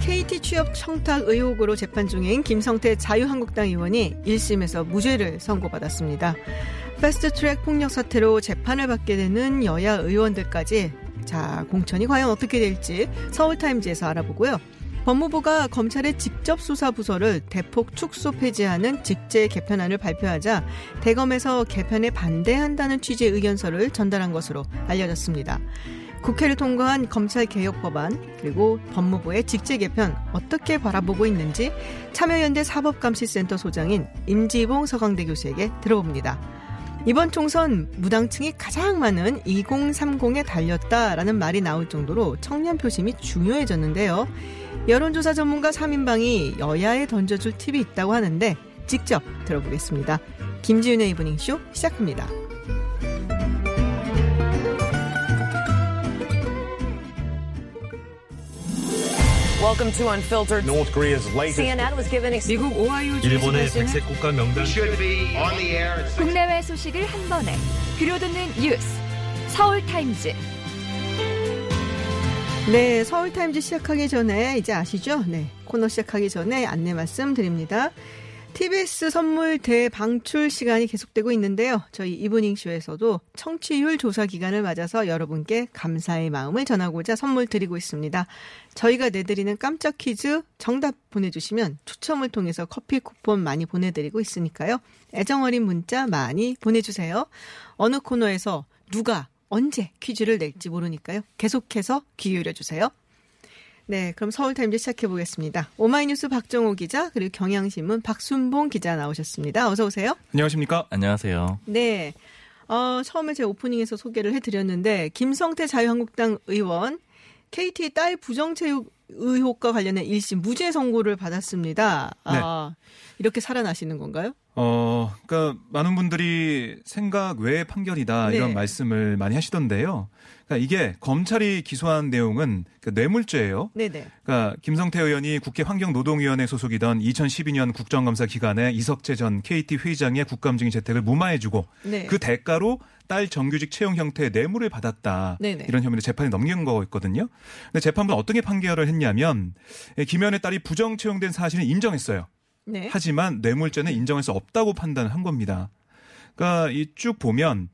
KT 취업 청탁 의혹으로 재판 중인 김성태 자유한국당 의원이 1심에서 무죄를 선고받았습니다. 패스트트랙 폭력 사태로 재판을 받게 되는 여야 의원들까지 자 공천이 과연 어떻게 될지 서울타임즈에서 알아보고요. 법무부가 검찰의 직접 수사 부서를 대폭 축소 폐지하는 직제 개편안을 발표하자 대검에서 개편에 반대한다는 취지의 의견서를 전달한 것으로 알려졌습니다. 국회를 통과한 검찰 개혁 법안 그리고 법무부의 직제 개편 어떻게 바라보고 있는지 참여연대 사법감시센터 소장인 임지봉 서강대 교수에게 들어봅니다. 이번 총선 무당층이 가장 많은 2030에 달렸다라는 말이 나올 정도로 청년 표심이 중요해졌는데요. 여론조사 전문가 3인방이 여야에 던져줄 팁이 있다고 하는데 직접 들어보겠습니다. 김지윤의 이브닝쇼 시작합니다. Welcome to Unfiltered. North Korea's latest CNN was given 미국 오하이오 일본의 주지사는 백색 국가 명단 should be on the air at six. 국내외 소식을 한 번에 들려듣는 뉴스 서울 타임즈 네, 서울 타임즈 시작하기 전에 이제 아시죠? 네, 코너 시작하기 전에 안내 말씀 드립니다. TBS 선물 대방출 시간이 계속되고 있는데요. 저희 이브닝쇼에서도 청취율 조사 기간을 맞아서 여러분께 감사의 마음을 전하고자 선물 드리고 있습니다. 저희가 내드리는 깜짝 퀴즈 정답 보내주시면 추첨을 통해서 커피 쿠폰 많이 보내드리고 있으니까요. 애정어린 문자 많이 보내주세요. 어느 코너에서 누가 언제 퀴즈를 낼지 모르니까요. 계속해서 귀 기울여주세요. 네, 그럼 서울타임즈 시작해 보겠습니다. 오마이뉴스 박정호 기자 그리고 경향신문 박순봉 기자 나오셨습니다. 어서 오세요. 안녕하십니까? 안녕하세요. 네, 어, 처음에 제 오프닝에서 소개를 해드렸는데 김성태 자유한국당 의원 KT 딸 부정체육 의혹과 관련해 1심 무죄 선고를 받았습니다. 아, 이렇게 살아나시는 건가요? 어, 그러니까 많은 분들이 생각 외의 판결이다 네. 이런 말씀을 많이 하시던데요. 그러니까 이게 검찰이 기소한 내용은 그 뇌물죄예요. 네네. 그러니까 김성태 의원이 국회 환경노동위원회 소속이던 2012년 국정감사 기간에 이석재 전 KT 회장의 국감증인 재택을 무마해주고 네. 그 대가로 딸 정규직 채용 형태의 뇌물을 받았다. 네네. 이런 혐의로 재판에 넘긴 거였거든요. 근데 재판부는 어떻게 판결을 했냐면 김현의 딸이 부정 채용된 사실은 인정했어요. 네. 하지만 뇌물죄는 인정할 수 없다고 판단한 겁니다. 그러니까 이 쭉 보면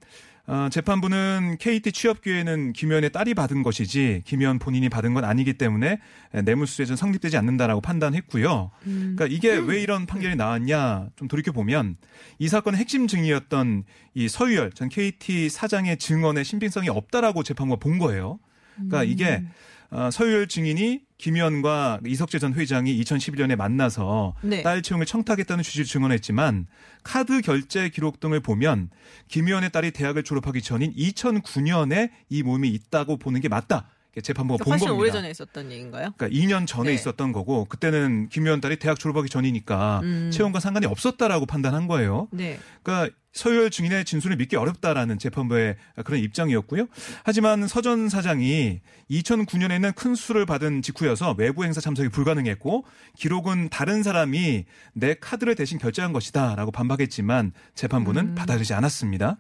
어, 재판부는 KT 취업 기회는 김현의 딸이 받은 것이지 김현 본인이 받은 건 아니기 때문에 뇌물수수죄는 성립되지 않는다라고 판단했고요. 그러니까 이게 왜 이런 판결이 나왔냐 좀 돌이켜 보면 이 사건의 핵심 증이었던 이 서유열 전 KT 사장의 증언의 신빙성이 없다라고 재판부가 본 거예요. 그러니까 이게 어, 서유열 증인이 김현과 이석재 전 회장이 2011년에 만나서 네. 딸 채용을 청탁했다는 취지로 증언했지만 카드 결제 기록 등을 보면 김현의 딸이 대학을 졸업하기 전인 2009년에 이 몸이 있다고 보는 게 맞다. 재판부가 본 훨씬 겁니다. 오래전에 있었던 얘기인가요? 그러니까 2년 전에 네. 있었던 거고 그때는 김현 딸이 대학 졸업하기 전이니까 음. 채용과 상관이 없었다라고 판단한 거예요. 네. 그러니까 서유열 증인의 진술을 믿기 어렵다라는 재판부의 그런 입장이었고요. 하지만 서전 사장이 2009년에는 큰 수술을 받은 직후여서 외부 행사 참석이 불가능했고 기록은 다른 사람이 내 카드를 대신 결제한 것이다라고 반박했지만 재판부는 음. 받아들이지 않았습니다.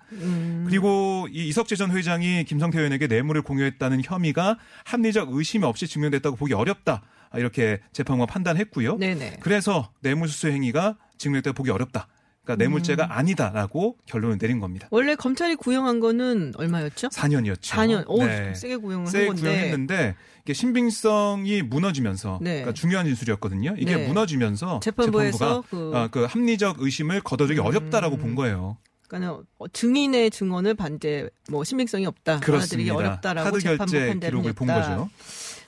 그리고 이 이석재 전 회장이 김성태 의원에게 뇌물을 공유했다는 혐의가 합리적 의심이 없이 증명됐다고 보기 어렵다. 이렇게 재판부가 판단했고요. 네네. 그래서 뇌물수수 행위가 증명됐다고 보기 어렵다. 그러니까 뇌물죄가 음. 아니다라고 결론을 내린 겁니다. 원래 검찰이 구형한 거는 얼마였죠? 4년이었죠. 4년. 오, 네. 세게 구형을 세게 한 건데. 구형했는데 이게 신빙성이 무너지면서 네. 그러니까 중요한 진술이었거든요. 이게 네. 무너지면서 재판부에서 재판부가 그- 아, 그 합리적 의심을 거둬들기 음. 어렵다라고 본 거예요. 그러니까 증인의 증언을 반대 뭐 신빙성이 없다. 받아들이기 그렇습니다. 어렵다라고 카드 결제 기록을 본 했다. 거죠.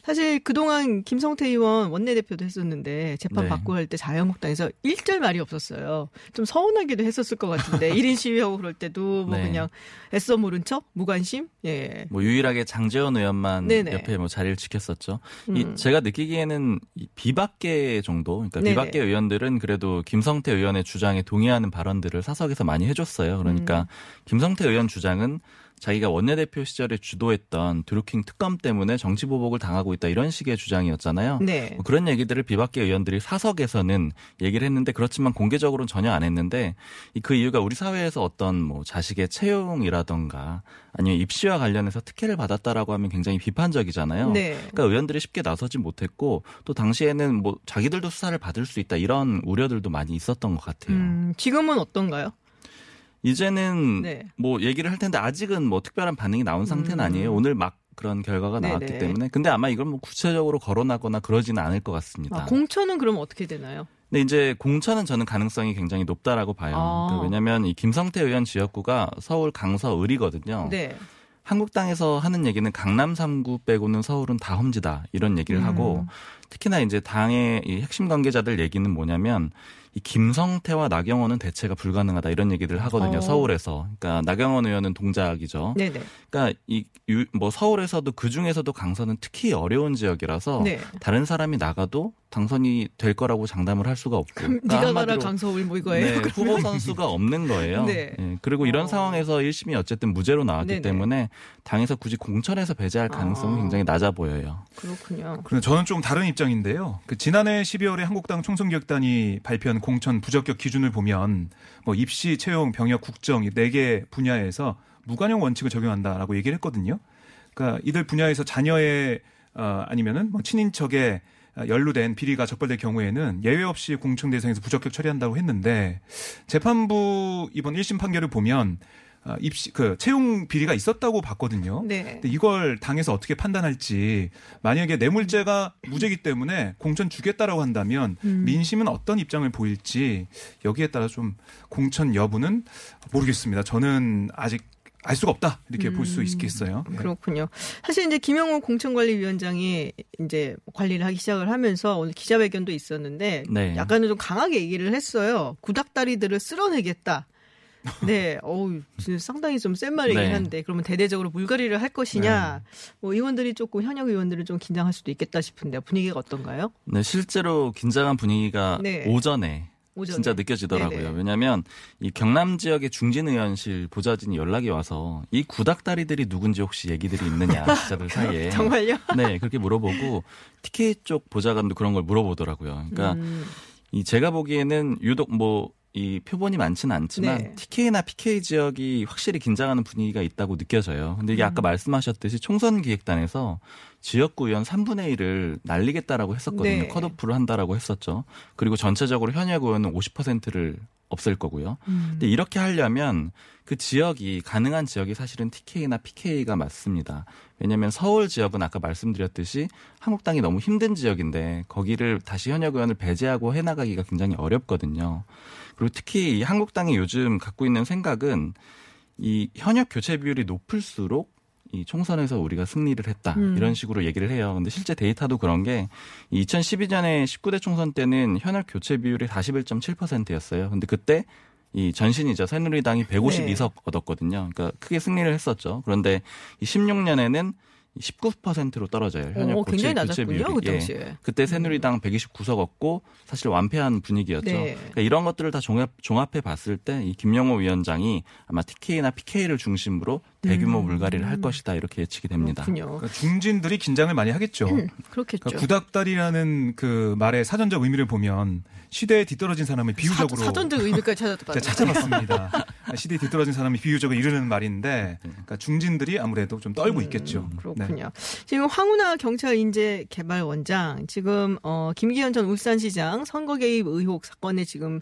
사실 그동안 김성태 의원 원내대표도 했었는데 재판 네. 받고 할 때 자유한국당에서 일절 말이 없었어요. 좀 서운하기도 했었을 것 같은데 1인 시위하고 그럴 때도 뭐 네. 그냥 애써 모른 척 무관심 예. 뭐 유일하게 장재원 의원만 네네. 옆에 뭐 자리를 지켰었죠. 음. 이 제가 느끼기에는 이 비박계 정도, 그러니까 네네. 비박계 의원들은 그래도 김성태 의원의 주장에 동의하는 발언들을 사석에서 많이 해줬어요. 그러니까 음. 김성태 의원 주장은 자기가 원내대표 시절에 주도했던 드루킹 특검 때문에 정치 보복을 당하고 있다 이런 식의 주장이었잖아요. 네. 뭐 그런 얘기들을 비박계 의원들이 사석에서는 얘기를 했는데 그렇지만 공개적으로는 전혀 안 했는데 이그 이유가 우리 사회에서 어떤 뭐 자식의 채용이라던가 아니면 입시와 관련해서 특혜를 받았다라고 하면 굉장히 비판적이잖아요. 네. 그러니까 의원들이 쉽게 나서지 못했고 또 당시에는 뭐 자기들도 수사를 받을 수 있다 이런 우려들도 많이 있었던 것 같아요. 음, 지금은 어떤가요? 이제는 네. 뭐 얘기를 할 텐데 아직은 뭐 특별한 반응이 나온 상태는 아니에요. 오늘 막 그런 결과가 나왔기 음. 네네. 때문에 근데 아마 이걸 뭐 구체적으로 거론하거나 그러지는 않을 것 같습니다. 아, 공천은 그럼 어떻게 되나요? 근데 이제 공천은 저는 가능성이 굉장히 높다라고 봐요. 아. 그러니까 왜냐하면 이 김성태 의원 지역구가 서울 강서 을이거든요. 네. 한국당에서 하는 얘기는 강남 3구 빼고는 서울은 다 험지다 이런 얘기를 음. 하고 특히나 이제 당의 이 핵심 관계자들 얘기는 뭐냐면 이 김성태와 나경원은 대체가 불가능하다 이런 얘기를 하거든요 어. 서울에서 그러니까 나경원 의원은 동작이죠. 네네. 그러니까 이 뭐 서울에서도 그 중에서도 강서는 특히 어려운 지역이라서 네. 다른 사람이 나가도 당선이 될 거라고 장담을 할 수가 없고. 그럼 그러니까 네가 가라 강서울 뭐 이거예요? 네, 후보 선수가 없는 거예요. 네. 예, 그리고 이런 어. 상황에서 1심이 어쨌든 무죄로 나왔기 네네. 때문에 당에서 굳이 공천에서 배제할 가능성은 아. 굉장히 낮아 보여요. 그렇군요. 그런데 저는 좀 다른 입장인데요. 그 지난해 12월에 한국당 총선기획단이 발표한 공천 부적격 기준을 보면 뭐 입시, 채용, 병역, 국정 이 네 개 분야에서 무관용 원칙을 적용한다라고 얘기를 했거든요. 그러니까 이들 분야에서 자녀의 어, 아니면은 뭐 친인척에 연루된 비리가 적발될 경우에는 예외 없이 공청 대상에서 부적격 처리한다고 했는데 재판부 이번 1심 판결을 보면 어, 입시 그 채용 비리가 있었다고 봤거든요. 네. 근데 이걸 당에서 어떻게 판단할지 만약에 뇌물죄가 무죄기 때문에 공천 주겠다라고 한다면 음. 민심은 어떤 입장을 보일지 여기에 따라 좀 공천 여부는 모르겠습니다. 저는 아직 알 수가 없다 이렇게 볼 수 있겠어요. 예. 음. 그렇군요. 사실 이제 김영호 공천관리위원장이 이제 관리를 하기 시작을 하면서 오늘 기자회견도 있었는데 네. 약간은 좀 강하게 얘기를 했어요. 구닥다리들을 쓸어내겠다. 네, 어우, 상당히 좀 센 말이긴 네. 한데, 그러면 대대적으로 물갈이를 할 것이냐, 네. 뭐 의원들이 조금 현역 의원들을 좀 긴장할 수도 있겠다 싶은데 분위기가 어떤가요? 네, 실제로 긴장한 분위기가 네. 오전에 오전에. 진짜 느껴지더라고요. 네네. 왜냐하면 이 경남 지역의 중진 의원실 보좌진이 연락이 와서 이 구닥다리들이 누군지 혹시 얘기들이 있느냐 기자들 사이에 정말요? 네 그렇게 물어보고 TK 쪽 보좌관도 그런 걸 물어보더라고요. 그러니까 음, 이 제가 보기에는 유독 뭐 이 표본이 많지는 않지만 네. TK나 PK 지역이 확실히 긴장하는 분위기가 있다고 느껴져요. 근데 이게 음. 아까 말씀하셨듯이 총선 기획단에서 지역구 의원 3분의 1을 날리겠다라고 했었거든요. 네. 컷오프를 한다라고 했었죠. 그리고 전체적으로 현역 의원은 50%를 없앨 거고요. 음. 근데 이렇게 하려면 그 지역이 가능한 지역이 사실은 TK나 PK가 맞습니다. 왜냐하면 서울 지역은 아까 말씀드렸듯이 한국당이 너무 힘든 지역인데 거기를 다시 현역 의원을 배제하고 해나가기가 굉장히 어렵거든요. 그리고 특히 이 한국당이 요즘 갖고 있는 생각은 이 현역 교체 비율이 높을수록 이 총선에서 우리가 승리를 했다 음. 이런 식으로 얘기를 해요. 근데 실제 데이터도 그런 게 2012년에 19대 총선 때는 현역 교체 비율이 41.7%였어요. 근데 그때 이 전신이죠 새누리당이 152석 얻었거든요. 그러니까 크게 승리를 했었죠. 그런데 이 16년에는 19%로 떨어져요. 현역 어, 교체, 굉장히 교체 낮았군요, 비율이. 그 당시에. 그때 새누리당 129석 얻고 사실 완패한 분위기였죠. 네. 그러니까 이런 것들을 다 종합, 종합해 봤을 때 이 김영호 위원장이 아마 TK나 PK를 중심으로 대규모 물갈이를 할 것이다 이렇게 예측이 됩니다. 음. 그러니까 중진들이 긴장을 많이 하겠죠. 그렇겠죠. 그러니까 구닥다리라는 그 말의 사전적 의미를 보면 시대에 뒤떨어진 사람을 비유적으로 사, 전적 의미까지 찾아봤어요. 제가 찾아봤습니다. 시대에 뒤떨어진 사람이 비유적으로 이르는 말인데, 그러니까 중진들이 아무래도 좀 떨고 있겠죠. 네. 음, 그렇군요. 지금 황운하 경찰 인재 개발 원장 지금 어 김기현 전 울산시장 선거 개입 의혹 사건에 지금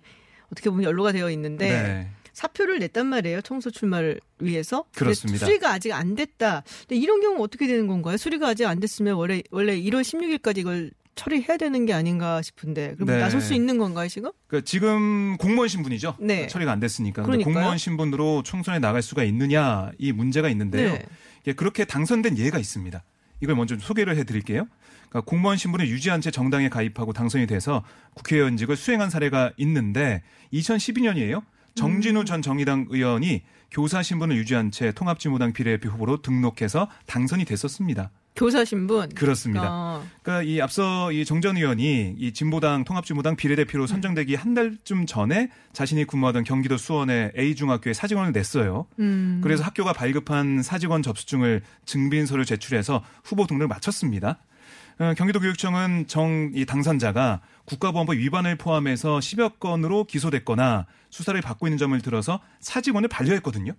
어떻게 보면 연루가 되어 있는데 네. 사표를 냈단 말이에요. 청소 출마를 위해서. 그렇습니다. 수리가 아직 안 됐다. 근데 이런 경우 어떻게 되는 건가요? 수리가 아직 안 됐으면 원래 원래 1월 16일까지 이걸 처리해야 되는 게 아닌가 싶은데 그럼 네. 나설 수 있는 건가요 지금? 그러니까 지금 공무원 신분이죠. 네. 처리가 안 됐으니까. 공무원 신분으로 총선에 나갈 수가 있느냐 이 문제가 있는데요. 네. 예, 그렇게 당선된 예가 있습니다. 이걸 먼저 좀 소개를 해드릴게요. 그러니까 공무원 신분을 유지한 채 정당에 가입하고 당선이 돼서 국회의원직을 수행한 사례가 있는데 2012년이에요. 정진우 음. 전 정의당 의원이 교사 신분을 유지한 채 통합진보당 비례대표 후보로 등록해서 당선이 됐었습니다. 교사 신분. 그렇습니다. 어. 그러니까 이 앞서 이 정 전 의원이 이 진보당 통합진보당 비례대표로 선정되기 한 달쯤 전에 자신이 근무하던 경기도 수원의 A 중학교에 사직원을 냈어요. 음. 그래서 학교가 발급한 사직원 접수증을 증빙서를 제출해서 후보 등록을 마쳤습니다. 어, 경기도교육청은 정 이 당선자가 국가보안법 위반을 포함해서 10여 건으로 기소됐거나 수사를 받고 있는 점을 들어서 사직원을 반려했거든요.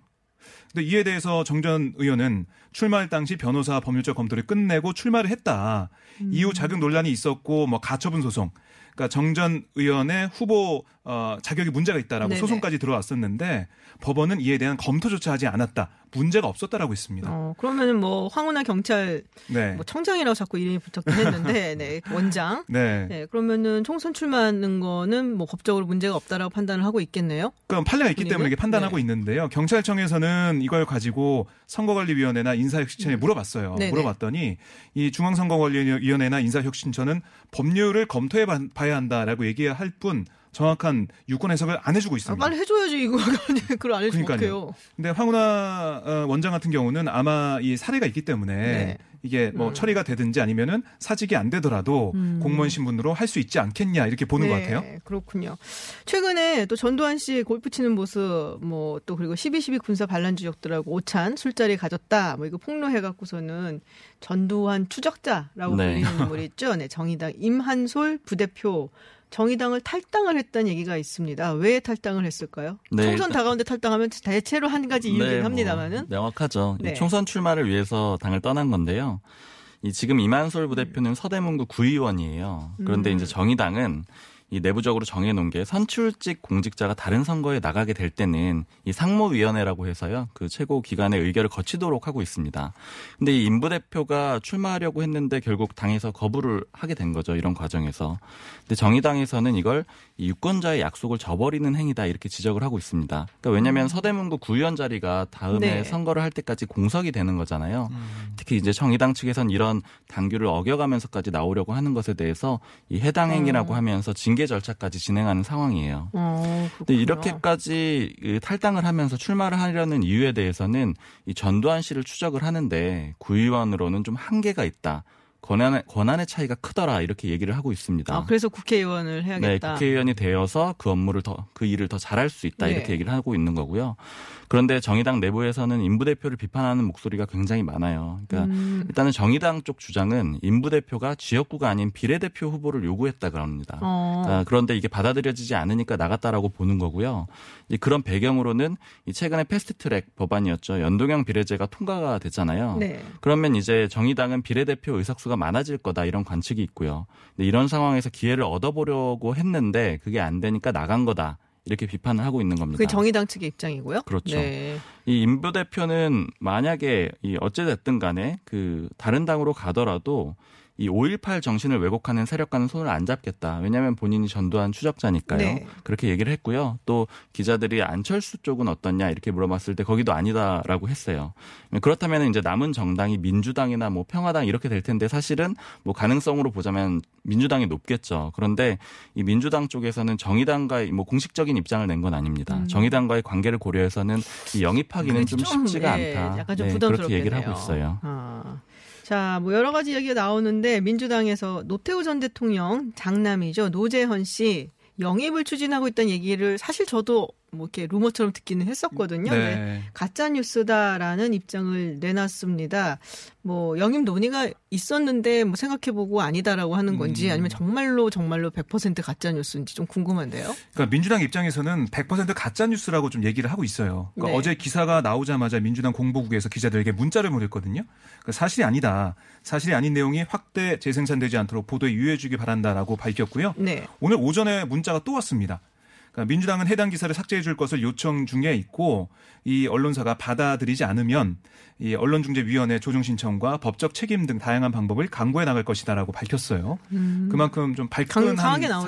근데 이에 대해서 정전 의원은 출마할 당시 변호사 법률적 검토를 끝내고 출마를 했다. 이후 자격 논란이 있었고 뭐 가처분 소송. 그러니까 정전 의원의 후보 어, 자격이 문제가 있다라고 네네. 소송까지 들어왔었는데 법원은 이에 대한 검토조차 하지 않았다. 문제가 없었다라고 했습니다. 어, 그러면은 뭐 황운하 경찰 네. 뭐 청장이라고 자꾸 이름이 붙었긴 했는데, 네, 원장. 네. 네, 그러면은 총선 출마하는 거는 뭐 법적으로 문제가 없다라고 판단을 하고 있겠네요. 그럼 판례가 있기? 때문에 이렇게 판단하고 네. 있는데요. 경찰청에서는 이걸 가지고 선거관리위원회나 인사혁신처에 물어봤어요. 음. 네네. 물어봤더니 이 중앙선거관리위원회나 인사혁신처는 법률을 검토해 봐- 봐야 한다라고 얘기할 뿐 정확한 유권 해석을 안 해주고 아, 있습니다. 빨리 해줘야지 이거 그걸 안 해주면 그러니까요. 어떡해요. 근데 황운하 어, 원장 같은 경우는 아마 이 사례가 있기 때문에 네. 이게 뭐 처리가 되든지 아니면은 사직이 안 되더라도 음. 공무원 신분으로 할 수 있지 않겠냐 이렇게 보는 것 같아요. 네, 그렇군요. 최근에 또 전두환 씨 골프 치는 모습, 뭐 또 그리고 12.12 군사 반란 주적들하고 오찬 술자리 가졌다, 뭐 이거 폭로해갖고서는 전두환 추적자라고 네. 불리는 인물이 있죠. 네, 정의당 임한솔 부대표. 정의당을 탈당을 했다는 얘기가 있습니다. 왜 탈당을 했을까요? 네, 총선 다가오는데 탈당하면 대체로 한 가지 이유긴 네, 뭐 합니다만은. 명확하죠. 이 네. 총선 출마를 위해서 당을 떠난 건데요. 이 지금 이만솔 부대표는 서대문구 구의원이에요. 그런데 음. 이제 정의당은 이 내부적으로 정해놓은 게 선출직 공직자가 다른 선거에 나가게 될 때는 이 상무위원회라고 해서요 그 최고 기관의 의결을 거치도록 하고 있습니다. 근데 이임 부대표가 출마하려고 했는데 결국 당에서 거부를 하게 된 거죠 이런 과정에서. 근데 정의당에서는 이걸 이 유권자의 약속을 저버리는 행위다 이렇게 지적을 하고 있습니다. 그러니까 왜냐하면 서대문구 구의원 자리가 다음에 음. 네. 선거를 할 때까지 공석이 되는 거잖아요. 특히 이제 정의당 측에선 이런 당규를 어겨가면서까지 나오려고 하는 것에 대해서 이 해당 행위라고 음. 하면서 징계 절차까지 진행하는 상황이에요. 어, 근데. 이렇게까지 그 탈당을 하면서 출마를 하려는 이유에 대해서는 이 전두환 씨를 추적을 하는데 구의원으로는 좀 한계가 있다. 권한의, 권한의 차이가 크더라 이렇게 얘기를 하고 있습니다. 아, 그래서 국회의원을 네, 해야겠다. 국회의원이 되어서 그 업무를 더, 그 일을 더 잘할 수 있다 네. 이렇게 얘기를 하고 있는 거고요. 그런데 정의당 내부에서는 인부 대표를 비판하는 목소리가 굉장히 많아요. 그러니까 음. 일단은 정의당 쪽 주장은 인부 대표가 지역구가 아닌 비례대표 후보를 요구했다 그럽니다. 어. 아, 그런데 이게 받아들여지지 않으니까 나갔다라고 보는 거고요. 그런 배경으로는 이 최근에 패스트트랙 법안이었죠. 연동형 비례제가 통과가 됐잖아요. 네. 그러면 이제 정의당은 비례대표 의석 수가 많아질 거다 이런 관측이 있고요. 근데 이런 상황에서 기회를 얻어보려고 했는데 그게 안 되니까 나간 거다. 이렇게 비판을 하고 있는 겁니다. 그게 정의당 측의 입장이고요. 그렇죠. 네. 이 인부 대표는 만약에 이 어찌됐든 간에 그 다른 당으로 가더라도 이 5.18 정신을 왜곡하는 세력과는 손을 안 잡겠다. 왜냐하면 본인이 전두환 추적자니까요. 네. 그렇게 얘기를 했고요. 또 기자들이 안철수 쪽은 어떻냐 이렇게 물어봤을 때 거기도 아니다라고 했어요. 그렇다면 이제 남은 정당이 민주당이나 뭐 평화당 이렇게 될 텐데 사실은 뭐 가능성으로 보자면 민주당이 높겠죠. 그런데 이 민주당 쪽에서는 정의당과의 뭐 공식적인 입장을 낸 건 아닙니다. 정의당과의 관계를 고려해서는 이 영입하기는 좀 쉽지가 네, 않다. 약간 좀 네, 부담스럽겠네요. 그렇게 얘기를 하고 있어요. 아. 자, 뭐 여러 가지 얘기가 나오는데 민주당에서 노태우 전 대통령 장남이죠. 노재헌 씨 영입을 추진하고 있다는 얘기를 사실 저도 뭐 이렇게 루머처럼 듣기는 했었거든요. 네. 네. 가짜 뉴스다라는 입장을 내놨습니다. 뭐 영입 논의가 있었는데 뭐 생각해보고 아니다라고 하는 건지 음. 아니면 정말로 정말로 100% 가짜 뉴스인지 좀 궁금한데요. 그러니까 민주당 입장에서는 100% 가짜 뉴스라고 좀 얘기를 하고 있어요. 그러니까 네. 어제 기사가 나오자마자 민주당 공보국에서 기자들에게 문자를 보냈거든요. 그러니까 사실이 아니다. 사실이 아닌 내용이 확대 재생산되지 않도록 보도에 유의해 주기 바란다라고 밝혔고요. 네. 오늘 오전에 문자가 또 왔습니다. 그러니까 민주당은 해당 기사를 삭제해 줄 것을 요청 중에 있고 이 언론사가 받아들이지 않으면 이 언론중재위원회 조정 신청과 법적 책임 등 다양한 방법을 강구해 나갈 것이다라고 밝혔어요. 그만큼 좀 강- 발끈한.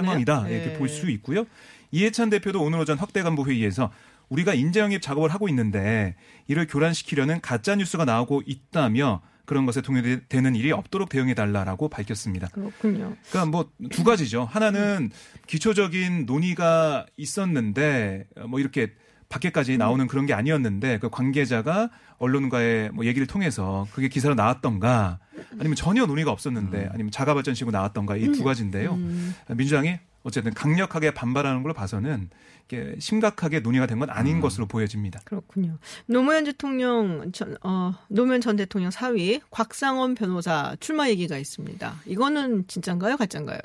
상황이다 네. 이렇게 볼 수 있고요. 이해찬 대표도 오늘 오전 확대 간부 회의에서 우리가 인재 영입 작업을 하고 있는데 이를 교란시키려는 가짜 뉴스가 나오고 있다며 그런 것에 동의되는 일이 없도록 대응해 달라라고 밝혔습니다. 그렇군요. 그러니까 뭐 두 가지죠. 하나는 기초적인 논의가 있었는데 뭐 이렇게 밖에까지 나오는 그런 게 아니었는데 그 관계자가 언론과의 뭐 얘기를 통해서 그게 기사로 나왔던가 아니면 전혀 논의가 없었는데 아니면 자가 발전식으로 나왔던가 이 두 가지인데요. 음. 민주당이 어쨌든 강력하게 반발하는 걸로 봐서는 심각하게 논의가 된 건 아닌 것으로 보여집니다. 그렇군요. 노무현 대통령 전, 어, 노무현 전 대통령 사위 곽상원 변호사 출마 얘기가 있습니다. 이거는 진짠가요, 가짠가요?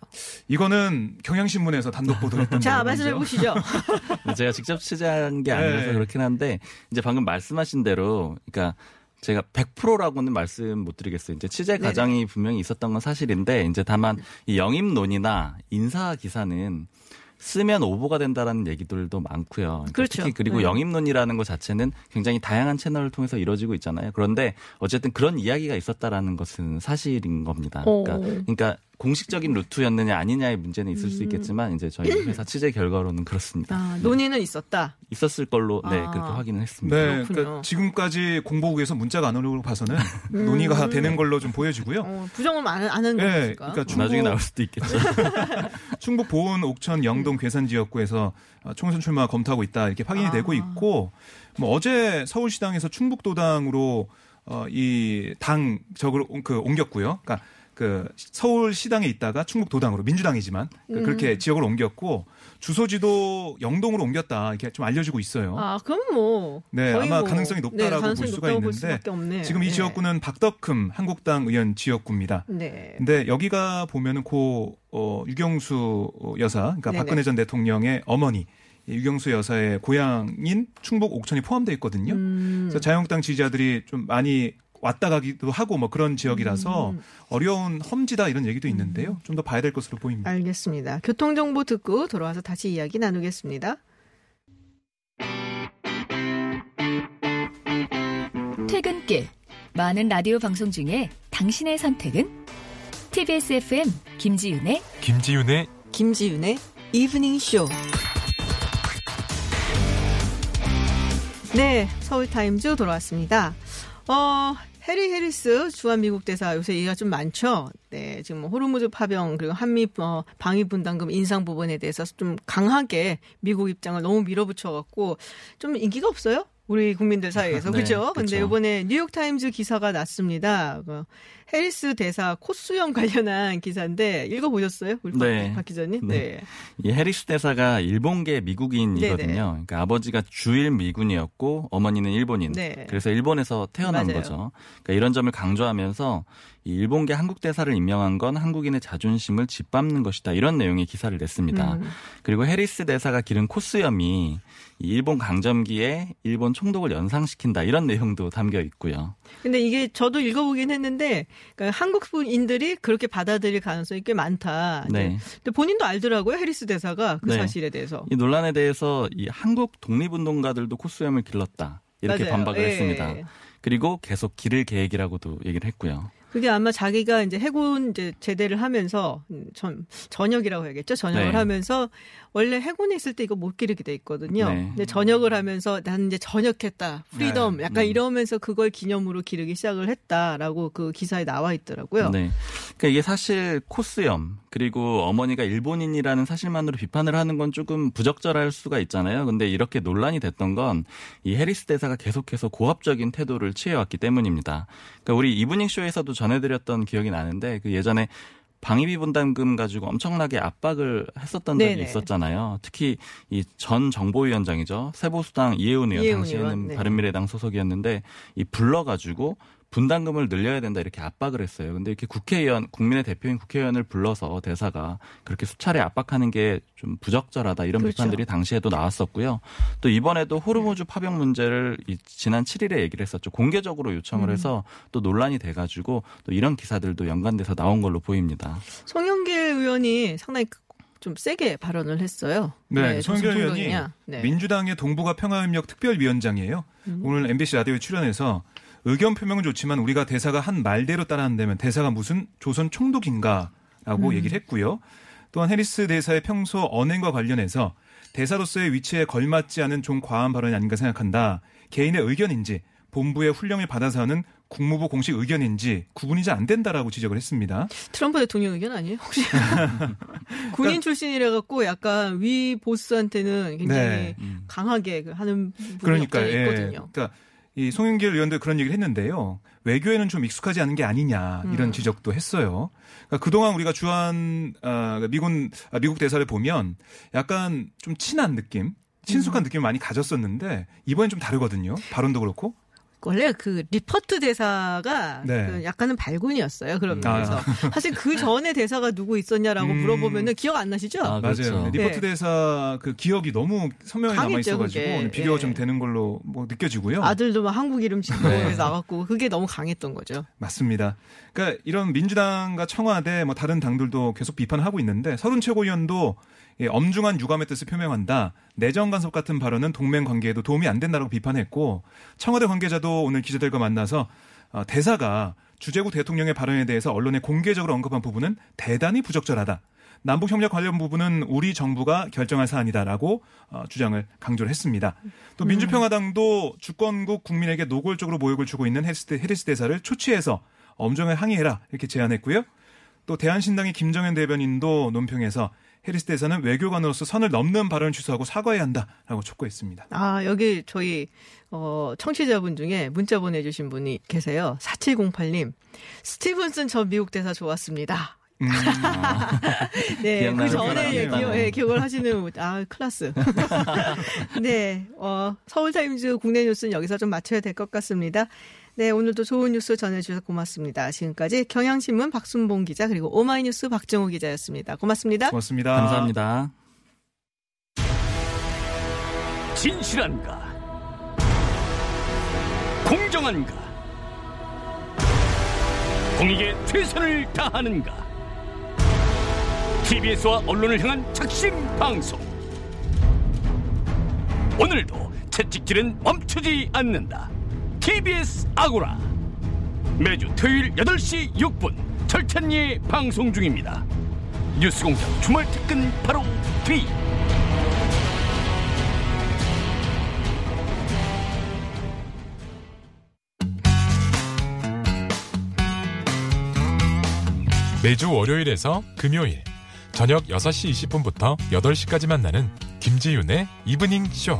이거는 경향신문에서 단독 보도했던 자, 내용이죠. 말씀해 보시죠. 제가 직접 취재한 게 아니라서 네. 그렇긴 한데 이제 방금 말씀하신 대로 그러니까 제가 100%라고는 말씀 못 드리겠어요. 이제 취재. 과정이 분명히 있었던 건 사실인데 이제 다만 이 영입론이나 인사 기사는 쓰면 오보가 된다라는 얘기들도 많고요. 그러니까 그렇죠. 특히 그리고 네. 영입론이라는 것 자체는 굉장히 다양한 채널을 통해서 이루어지고 있잖아요. 그런데 어쨌든 그런 이야기가 있었다라는 것은 사실인 겁니다. 오. 그러니까, 그러니까 공식적인 루트였느냐 아니냐의 문제는 있을 수 있겠지만 이제 저희 회사 취재 결과로는 그렇습니다. 아, 논의는 있었다. 있었을 걸로 네 아. 그렇게 확인을 했습니다. 네, 그렇군요. 그러니까 지금까지 공보국에서 문자가 안 오는 걸 봐서는 논의가 되는 걸로 좀 보여지고요. 음. 어, 부정은 안, 안 하는 네, 거니까. 그러니까 충북, 나중에 나올 수도 있겠죠. 충북 보은 옥천 영동 괴산 지역구에서 어, 총선 출마 검토하고 있다 이렇게 확인이 아. 되고 있고 뭐 어제 서울시당에서 충북도당으로 어, 이당 적으로 옮- 그 옮겼고요. 그러니까 그 서울 시당에 있다가 충북 도당으로 민주당이지만 그- 음. 그렇게 지역을 옮겼고 주소지도 영동으로 옮겼다 이렇게 좀 알려지고 있어요. 아, 그럼 뭐. 네, 아마 뭐, 가능성이 높다라고 가능성이 볼 수가 있는데. 지금 이 네. 지역구는 박덕흠 한국당 의원 지역구입니다. 네. 근데 여기가 보면은 고 어, 유경수 여사, 그러니까 네네. 박근혜 전 대통령의 어머니 이 유경수 여사의 고향인 충북 옥천이 포함되어 있거든요. 음. 그래서 자유한국당 지지자들이 좀 많이 왔다 가기도 하고 뭐 그런 지역이라서 음. 어려운 험지다 이런 얘기도 있는데요. 좀더 봐야 될 것으로 보입니다. 알겠습니다. 교통정보 듣고 돌아와서 다시 이야기 나누겠습니다. 퇴근길 많은 라디오 방송 중에 당신의 선택은 TBS FM 김지윤의 김지윤의 김지윤의 이브닝 쇼. 네, 서울 타임즈 돌아왔습니다. 어, 해리 해리스 주한 미국 대사 요새 얘기가 좀 많죠. 네, 지금 뭐 호르무즈 파병 그리고 한미 어, 방위 분담금 인상 부분에 대해서 좀 강하게 미국 입장을 너무 밀어붙여 갖고 좀 인기가 없어요. 우리 국민들 사이에서 네, 그죠? 근데. 이번에 뉴욕 타임즈 기사가 났습니다. 그 해리스 대사 콧수염 관련한 기사인데 읽어 보셨어요? 우리 네. 박, 박 기자님? 네. 네. 이 해리스 대사가 일본계 미국인이거든요. 네네. 그러니까 아버지가 주일 미군이었고 어머니는 일본인. 네. 그래서 일본에서 태어난 맞아요. 거죠. 그러니까 이런 점을 강조하면서 이 일본계 한국 대사를 임명한 건 한국인의 자존심을 짓밟는 것이다. 이런 내용의 기사를 냈습니다. 음. 그리고 해리스 대사가 기른 코수염이 이 일본 강점기에 일본 총독을 연상시킨다. 이런 내용도 담겨 있고요. 근데 이게 저도 읽어보긴 했는데 그러니까 한국인들이 그렇게 받아들일 가능성이 꽤 많다. 네. 근데 본인도 알더라고요 해리스 대사가 그 네. 사실에 대해서. 이 논란에 대해서 이 한국 독립운동가들도 코수염을 길렀다. 이렇게 맞아요. 반박을 예. 했습니다. 그리고 계속 기를 계획이라고도 얘기를 했고요. 그게 아마 자기가 이제 해군 이제 제대를 하면서 음, 전 전역이라고 해야겠죠. 전역을 네. 하면서 원래 해군에 있을 때 이거 못 기르게 돼 있거든요. 네. 근데 전역을 하면서 난 이제 전역했다. freedom 네. 약간 음. 이러면서 그걸 기념으로 기르기 시작을 했다라고 그 기사에 나와 있더라고요. 네. 그러니까 이게 사실 콧수염 그리고 어머니가 일본인이라는 사실만으로 비판을 하는 건 조금 부적절할 수가 있잖아요. 근데 이렇게 논란이 됐던 건 이 해리스 대사가 계속해서 고압적인 태도를 취해왔기 때문입니다. 그러니까 우리 이브닝 쇼에서도 전해드렸던 기억이 나는데 그 예전에 방위비 분담금 가지고 엄청나게 압박을 했었던 적이 네네. 있었잖아요. 특히 이 전 정보위원장이죠. 세보수당 이해운 의원 이해운 당시에는 의원, 네. 바른미래당 소속이었는데 이 불러가지고 분담금을 늘려야 된다 이렇게 압박을 했어요. 근데 이렇게 국회의원, 국민의 대표인 국회의원을 불러서 대사가 그렇게 수차례 압박하는 게 좀 부적절하다 이런 그렇죠. 비판들이 당시에도 나왔었고요. 또 이번에도 호르무즈 파병 문제를 이 지난 7일에 얘기를 했었죠. 공개적으로 요청을 음. 해서 또 논란이 돼가지고 또 이런 기사들도 연관돼서 나온 걸로 보입니다. 송영길 의원이 상당히 좀 세게 발언을 했어요. 네, 송영길 무슨 의원이. 네. 민주당의 동북아 평화협력 특별위원장이에요. 음. 오늘 MBC 라디오에 출연해서 의견 표명은 좋지만 우리가 대사가 한 말대로 따라한다면 대사가 무슨 조선 총독인가라고 음. 얘기를 했고요. 또한 해리스 대사의 평소 언행과 관련해서 대사로서의 위치에 걸맞지 않은 좀 과한 발언이 아닌가 생각한다. 개인의 의견인지 본부의 훈령을 받아서 하는 국무부 공식 의견인지 구분이 잘 안 된다라고 지적을 했습니다. 트럼프 대통령 의견 아니에요? 혹시 군인 출신이라 갖고 약간 위 보스한테는 굉장히 네. 강하게 그 하는 부분이 그러니까 예. 있거든요. 그러니까 이 송영길 의원도 그런 얘기를 했는데요. 외교에는 좀 익숙하지 않은 게 아니냐 이런 지적도 했어요. 그러니까 그동안 우리가 주한 아, 미군 아, 미국 대사를 보면 약간 좀 친한 느낌, 친숙한 느낌을 많이 가졌었는데 이번엔 좀 다르거든요. 발언도 그렇고. 원래 그 리퍼트 대사가 네. 그 약간은 발군이었어요. 그런 아. 면에서 사실 그 전에 대사가 누구 있었냐라고 음. 물어보면은 기억 안 나시죠? 아, 맞아요. 그렇죠. 리퍼트 네. 대사 그 기억이 너무 선명히 남아 있어가지고. 비교가 예. 좀 되는 걸로 뭐 느껴지고요. 아들도 막 한국 이름 짓고 네. 나갔고 그게 너무 강했던 거죠. 맞습니다. 그러니까 이런 민주당과 청와대 뭐 다른 당들도 계속 비판을 하고 있는데 설훈 최고위원도 예, 엄중한 유감의 뜻을 표명한다. 내정 간섭 같은 발언은 동맹 관계에도 도움이 안 된다라고 비판했고 청와대 관계자도 오늘 기자들과 만나서 어, 대사가 주재국 대통령의 발언에 대해서 언론에 공개적으로 언급한 부분은 대단히 부적절하다. 남북 협력 관련 부분은 우리 정부가 결정할 사안이다라고 어, 주장을 강조를 했습니다. 또 민주평화당도 주권국 국민에게 노골적으로 모욕을 주고 있는 해리스, 대사를 초치해서 엄정하게 항의해라 이렇게 제안했고요. 또 대한신당의 김정현 대변인도 논평에서 해리스 대사는 외교관으로서 선을 넘는 발언을 취소하고 사과해야 한다라고 촉구했습니다. 아, 여기 저희 어 청취자분 중에 문자 보내 주신 분이 계세요. 4708님. 스티븐슨 전 미국 대사 좋았습니다. 음, 네, 그 전에 기억, 예, 기억을 하시는 아 클라스. 네, 어, 서울타임즈 국내 뉴스는 여기서 좀 마쳐야 될 것 같습니다. 네, 오늘도 좋은 뉴스 전해주셔서 고맙습니다. 지금까지 경향신문 박순봉 기자 그리고 오마이뉴스 박정호 기자였습니다. 고맙습니다. 고맙습니다. 감사합니다. 진실한가? 공정한가? 공익에 최선을 다하는가? TBS와 언론을 향한 작심 방송. 오늘도 채찍질은 멈추지 않는다. TBS 아고라. 매주 토요일 8시 6분 철찬리에 방송 중입니다. 뉴스공장 주말 특근 바로 뒤. 매주 월요일에서 금요일 저녁 6시 20분부터 8시까지 만나는 김지윤의 이브닝 쇼.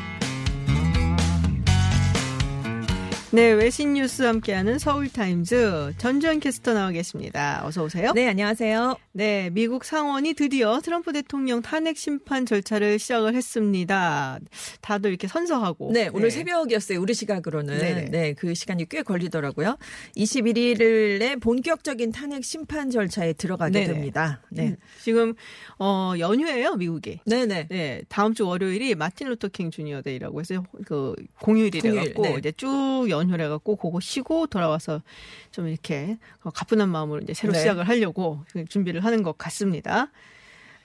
네, 외신 뉴스 함께하는 서울타임즈 전주현 캐스터 나와 계십니다. 어서 오세요. 네, 안녕하세요. 네, 미국 상원이 드디어 트럼프 대통령 탄핵 심판 절차를 시작을 했습니다. 다들 이렇게 선서하고. 네, 오늘 새벽이었어요. 우리 시각으로는. 네네. 네, 그 시간이 꽤 걸리더라고요. 21일에 본격적인 탄핵 심판 절차에 들어가게 네네. 됩니다. 네. 음, 지금 어 연휴예요, 미국이. 네 네. 네, 다음 주 월요일이 마틴 루터 킹 주니어 데이라고 해서 그 공휴일이 공휴일, 돼갖고 네. 이제 쭉 연 해갖고 그거 쉬고 돌아와서 좀 이렇게 어, 가뿐한 마음으로 이제 새로 네. 시작을 하려고 준비를 하는 것 같습니다.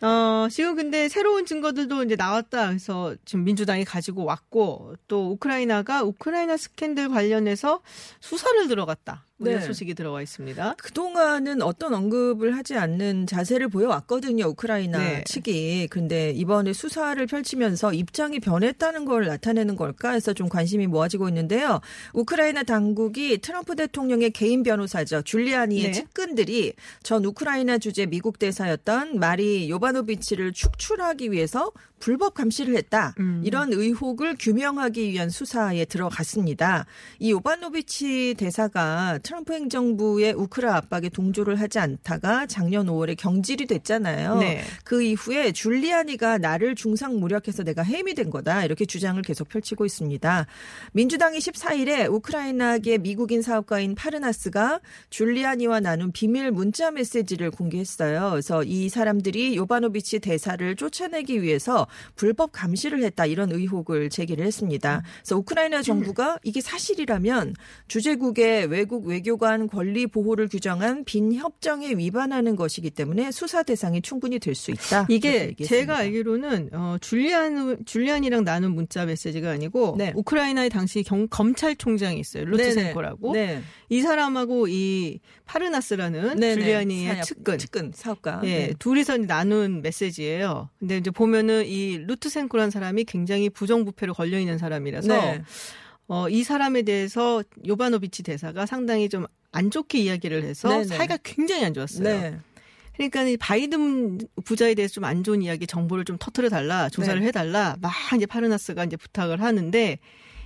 어, 지금 근데 새로운 증거들도 이제 나왔다. 그래서 지금 민주당이 가지고 왔고 또 우크라이나가 우크라이나 스캔들 관련해서 수사를 들어갔다. 네. 소식이 들어와 있습니다. 그동안은 어떤 언급을 하지 않는 자세를 보여왔거든요, 우크라이나 네. 측이. 근데 이번에 수사를 펼치면서 입장이 변했다는 걸 나타내는 걸까 해서 좀 관심이 모아지고 있는데요. 우크라이나 당국이 트럼프 대통령의 개인 변호사죠. 줄리아니의 네. 측근들이 전 우크라이나 주재 미국 대사였던 마리 요바노비치를 축출하기 위해서 불법 감시를 했다. 음. 이런 의혹을 규명하기 위한 수사에 들어갔습니다. 이 요바노비치 대사가 트럼프 행정부의 우크라 압박에 동조를 하지 않다가 작년 5월에 경질이 됐잖아요. 네. 그 이후에 줄리아니가 나를 중상 무력해서 내가 해임이 된 거다. 이렇게 주장을 계속 펼치고 있습니다. 민주당이 14일에 우크라이나계 미국인 사업가인 파르나스가 줄리아니와 나눈 비밀 문자 메시지를 공개했어요. 그래서 이 사람들이 요바노비치 대사를 쫓아내기 위해서 불법 감시를 했다. 이런 의혹을 제기를 했습니다. 그래서 우크라이나 정부가 이게 사실이라면 주재국의 외국 외 교관 권리 보호를 규정한 빈 협정에 위반하는 것이기 때문에 수사 대상이 충분히 될 수 있다. 이게 제가 알기로는 어, 줄리안 줄리안이랑 나눈 문자 메시지가 아니고 네. 우크라이나의 당시 경, 검찰총장이 있어요. 루트센코라고. 네. 이 사람하고 이 파르나스라는 네네. 줄리안이의 사업- 측근 측근 사업가. 예, 네. 둘이서 나눈 메시지예요. 근데 이제 보면은 이 루트센코라는 사람이 굉장히 부정부패로 걸려 있는 사람이라서 네. 어, 이 사람에 대해서 요바노비치 대사가 상당히 좀 안 좋게 이야기를 해서 네네. 사이가 굉장히 안 좋았어요. 네. 그러니까 이 바이든 부자에 대해서 좀 안 좋은 이야기 정보를 좀 터트려 달라 조사를 네. 해달라 막 이제 파르나스가 이제 부탁을 하는데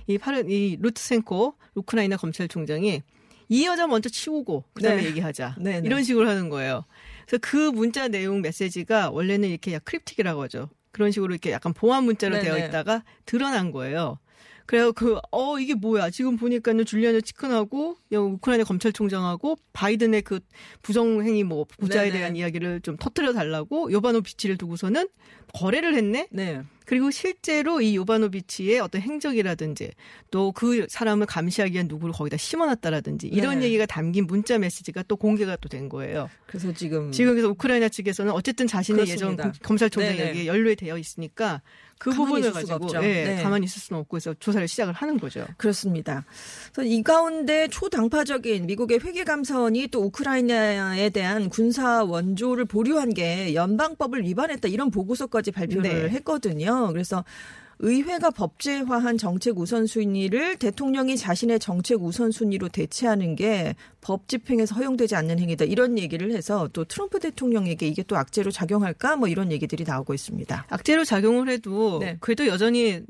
이 파르 이 루트센코 우크라이나 검찰총장이 이 여자 먼저 치우고 그다음에 네. 얘기하자 네, 네. 이런 식으로 하는 거예요. 그래서 그 문자 내용 메시지가 원래는 이렇게 cryptic이라고 하죠. 그런 식으로 이렇게 약간 보안 문자로 네, 되어 네. 있다가 드러난 거예요. 그래서 그, 어, 이게 뭐야. 지금 보니까는 줄리아노 치큰하고, 우크라이나 검찰총장하고, 바이든의 그 부정행위 뭐, 부자에 네네. 대한 이야기를 좀 터트려 달라고, 요바노비치를 두고서는 거래를 했네? 네. 그리고 실제로 이 요바노비치의 어떤 행적이라든지, 또 그 사람을 감시하기 위한 누구를 거기다 심어놨다라든지, 이런 네. 얘기가 담긴 문자 메시지가 또 공개가 또 된 거예요. 그래서 지금 지금 그래서 우크라이나 측에서는 어쨌든 자신의 예전 그렇습니다. 그 검찰총장이 네네. 여기에 연루되어 있으니까 그 부분을 가지고. 예, 네. 가만히 있을 수는 없고 해서 조사를 시작을 하는 거죠. 그렇습니다. 그래서 이 가운데 초당파적인 미국의 회계감사원이 또 우크라이나에 대한 군사 원조를 보류한 게 연방법을 위반했다 이런 보고서까지 발표를 네. 했거든요. 그래서 의회가 법제화한 정책 우선순위를 대통령이 자신의 정책 우선순위로 대체하는 게 법 집행에서 허용되지 않는 행위다 이런 얘기를 해서 또 트럼프 대통령에게 이게 또 악재로 작용할까 뭐 이런 얘기들이 나오고 있습니다. 악재로 작용을 해도 네. 그래도 여전히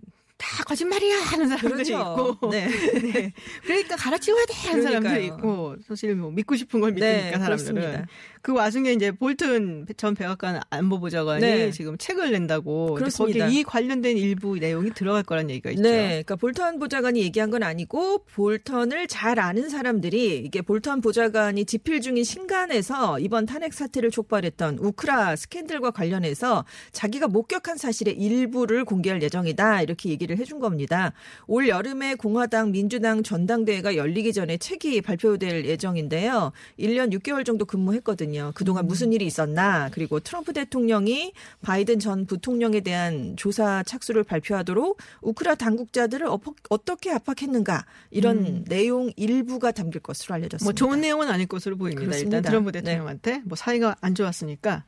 다 거짓말이야 하는 사람들이 그렇죠. 있고 네. 네. 그러니까 갈아치워야 돼 하는 사람들이 그러니까요. 있고 사실 뭐 믿고 싶은 걸 믿으니까 네, 사람들은 그렇습니다. 그 와중에 이제 볼튼 전 백악관 안보보좌관이 네. 지금 책을 낸다고 그렇습니다. 거기에 이 관련된 일부 내용이 들어갈 거란 얘기가 있죠. 네, 그러니까 볼턴 보좌관이 얘기한 건 아니고 볼턴을 잘 아는 사람들이 이게 볼턴 보좌관이 집필 중인 신간에서 이번 탄핵 사태를 촉발했던 우크라 스캔들과 관련해서 자기가 목격한 사실의 일부를 공개할 예정이다 이렇게 얘기를 해준 겁니다. 올 여름에 공화당 민주당 전당대회가 열리기 전에 책이 발표될 예정인데요. 1년 6개월 정도 근무했거든요. 그동안 무슨 일이 있었나 그리고 트럼프 대통령이 바이든 전 부통령에 대한 조사 착수를 발표하도록 우크라 당국자들을 어떻게 압박했는가 이런 내용 일부가 담길 것으로 알려졌습니다. 뭐 좋은 내용은 아닐 것으로 보입니다. 그렇습니다. 일단 트럼프 네. 대통령한테 뭐 사이가 안 좋았으니까.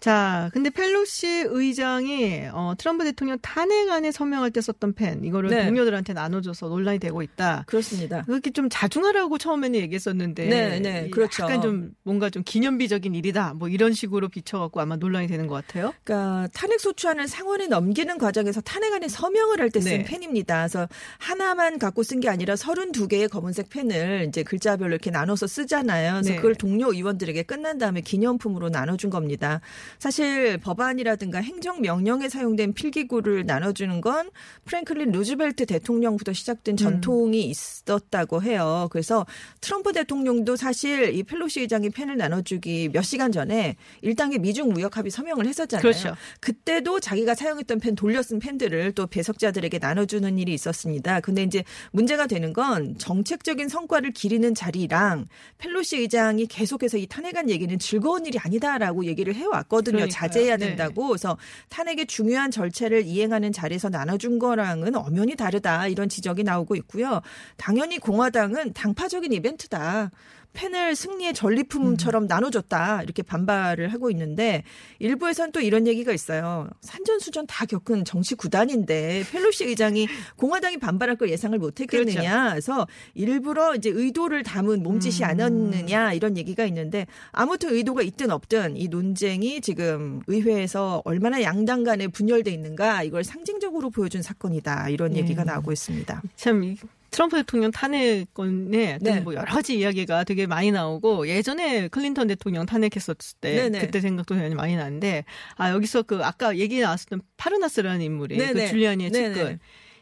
자, 근데 펠로시 의장이 어, 트럼프 대통령 탄핵안에 서명할 때 썼던 펜 이거를 네. 동료들한테 나눠줘서 논란이 되고 있다. 그렇습니다. 그렇게 좀 자중하라고 처음에는 얘기했었는데, 네, 네, 이 그렇죠. 약간 좀 뭔가 좀 기념비적인 일이다, 뭐 이런 식으로 비춰갖고 아마 논란이 되는 것 같아요. 그러니까 탄핵 소추안을 상원에 넘기는 과정에서 탄핵안에 서명을 할 때쓴 네. 펜입니다. 그래서 하나만 갖고 쓴 게 아니라 32개의 검은색 펜을 이제 글자별로 이렇게 나눠서 쓰잖아요. 그래서 네. 그걸 동료 의원들에게 끝난 다음에 기념품으로 나눠준 겁니다. 사실 법안이라든가 행정 명령에 사용된 필기구를 나눠주는 건 프랭클린 루즈벨트 대통령부터 시작된 전통이 있었다고 해요. 그래서 트럼프 대통령도 사실 이 펠로시 의장이 펜을 나눠주기 몇 시간 전에 일당의 미중 무역 합의 서명을 했었잖아요. 그렇죠. 그때도 자기가 사용했던 펜 돌려 쓴 펜들을 또 배석자들에게 나눠주는 일이 있었습니다. 근데 이제 문제가 되는 건 정책적인 성과를 기리는 자리랑 펠로시 의장이 계속해서 이 탄핵안 얘기는 즐거운 일이 아니다라고 얘기를 해왔거든요. 그러니까요. 자제해야 네. 된다고. 그래서 탄핵의 중요한 절차를 이행하는 자리에서 나눠준 거 랑은 엄연히 다르다 이런 지적이 나오고 있고요. 당연히 공화당은 당파적인 이벤트다. 펜을 승리의 전리품처럼 나눠줬다 이렇게 반발을 하고 있는데 일부에서는 또 이런 얘기가 있어요. 산전수전 다 겪은 정치 구단인데 펠로시 의장이 공화당이 반발할 걸 예상을 못했겠느냐. 그래서 일부러 이제 의도를 담은 몸짓이 아니었느냐 이런 얘기가 있는데 아무튼 의도가 있든 없든 이 논쟁이 지금 의회에서 얼마나 양당 간에 분열돼 있는가 이걸 상징적으로 보여준 사건이다 이런 얘기가 나오고 있습니다. 참, 이 트럼프 대통령 탄핵 건에 어떤 네. 뭐 여러 가지 이야기가 되게 많이 나오고 예전에 클린턴 대통령 탄핵했었을 때 네네. 그때 생각도 굉장히 많이 나는데 아 여기서 그 아까 얘기 나왔었던 파르나스라는 인물이 그 네네. 줄리아니의 측근 네네.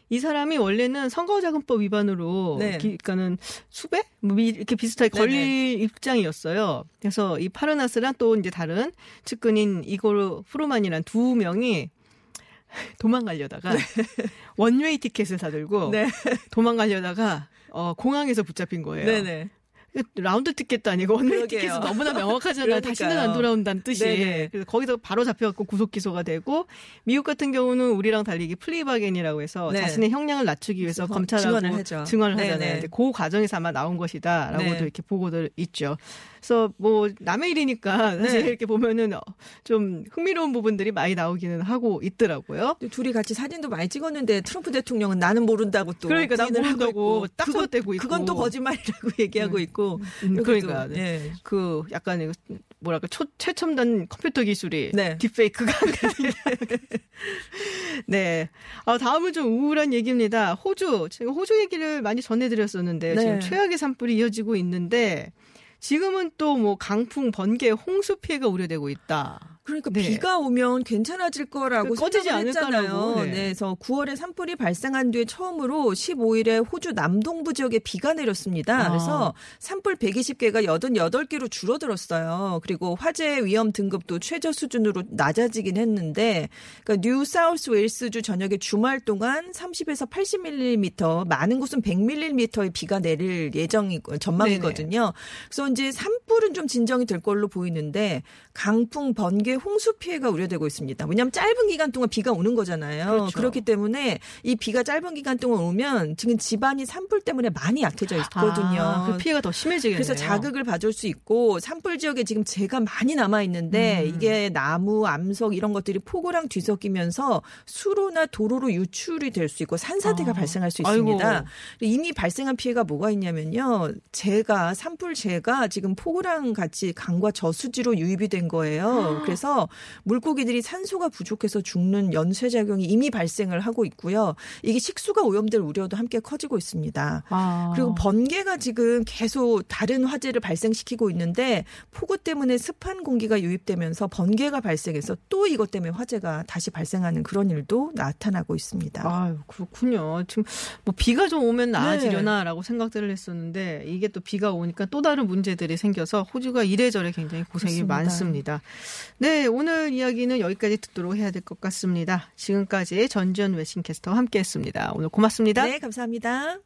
이 사람이 원래는 선거자금법 위반으로 네. 기- 그러니까는 수배 뭐 미- 이렇게 비슷하게 네네. 걸릴 입장이었어요. 그래서 이 파르나스랑 또 이제 다른 측근인 이고르 프로만이란 두 명이 도망가려다가 one-way 티켓을 사들고 네. 도망가려다가 어, 공항에서 붙잡힌 거예요. 네네. 라운드 티켓도 아니고 one-way. 티켓은 너무나 명확하잖아요. 다시는 안 돌아온다는 뜻이. 네네. 그래서 거기서 바로 잡혀갖고 구속 기소가 되고 미국 같은 경우는 우리랑 달리기 플리바겐이라고 해서 네. 자신의 형량을 낮추기 위해서 검찰하고 증언을 하죠. 증언을. 하잖아요. 그 과정에서 아마 나온 것이다라고도 네. 이렇게 보고들 있죠. 그래서 뭐 남의 일이니까 사실 네. 이렇게 보면은 어, 좀 흥미로운 부분들이 많이 나오기는 하고 있더라고요. 둘이 같이 사진도 많이 찍었는데 트럼프 대통령은 나는 모른다고 또 그러니까 나 모른다고 써대고 있고. 그건 또 거짓말이라고 얘기하고 있고 음, 그러니까 네. 그 약간 이거 뭐랄까 초, 최첨단 컴퓨터 기술이 네. 딥페이크가 네. 아, 다음은 좀 우울한 얘기입니다. 호주. 제가 호주 얘기를 많이 전해드렸었는데 네. 지금 최악의 산불이 이어지고 있는데 지금은 또 뭐 강풍, 번개, 홍수 피해가 우려되고 있다. 그러니까 네. 비가 오면 괜찮아질 거라고 그 꺼지지 않을까라고. 했잖아요. 네. 네. 그래서 9월에 산불이 발생한 뒤에 처음으로 15일에 호주 남동부 지역에 비가 내렸습니다. 아. 그래서 산불 120개가 88개로 줄어들었어요. 그리고 화재 위험 등급도 최저 수준으로 낮아지긴 했는데 그러니까 뉴 사우스 웨일스주 전역에 주말 동안 30에서 80mm, 많은 곳은 100mm의 비가 내릴 예정이고 전망이거든요. 그래서 이제 산불은 좀 진정이 될 걸로 보이는데 강풍, 번개, 홍수 피해가 우려되고 있습니다. 왜냐하면 짧은 기간 동안 비가 오는 거잖아요. 그렇죠. 그렇기 때문에 이 비가 짧은 기간 동안 오면 지금 지반이 산불 때문에 많이 약해져 있거든요. 아, 그 피해가 더 심해지겠네요. 그래서 자극을 받을 수 있고 산불 지역에 지금 재가 많이 남아 있는데 음. 이게 나무, 암석 이런 것들이 폭우랑 뒤섞이면서 수로나 도로로 유출이 될 수 있고 산사태가 아. 발생할 수 아이고. 있습니다. 이미 발생한 피해가 뭐가 있냐면요. 재가 산불 재가 지금 폭우랑 같이 강과 저수지로 유입이 된 거예요. 그래서 물고기들이 산소가 부족해서 죽는 연쇄 작용이 이미 발생을 하고 있고요. 이게 식수가 오염될 우려도 함께 커지고 있습니다. 아. 그리고 번개가 지금 계속 다른 화재를 발생시키고 있는데 폭우 때문에 습한 공기가 유입되면서 번개가 발생해서 또 이것 때문에 화재가 다시 발생하는 그런 일도 나타나고 있습니다. 아유, 그렇군요. 지금 뭐 비가 좀 오면 네. 나아지려나라고 생각들을 했었는데 이게 또 비가 오니까 또 다른 문제들이 생겨서 호주가 이래저래 굉장히 고생이 그렇습니다. 많습니다. 네, 오늘 이야기는 여기까지 듣도록 해야 될 것 같습니다. 지금까지 전지현 웨싱캐스터와 함께했습니다. 오늘 고맙습니다. 네, 감사합니다.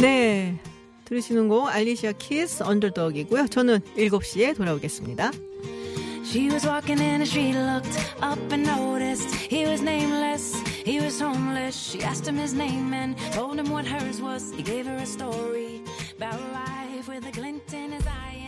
네. 들으시는 곡 알리시아 키스 언더덕이고요. 저는 7시에 돌아오겠습니다. She was walking in and she looked up and noticed he was nameless. He was homeless. She asked him his name and told him what hers was. He gave her a story about life with a glint in his eye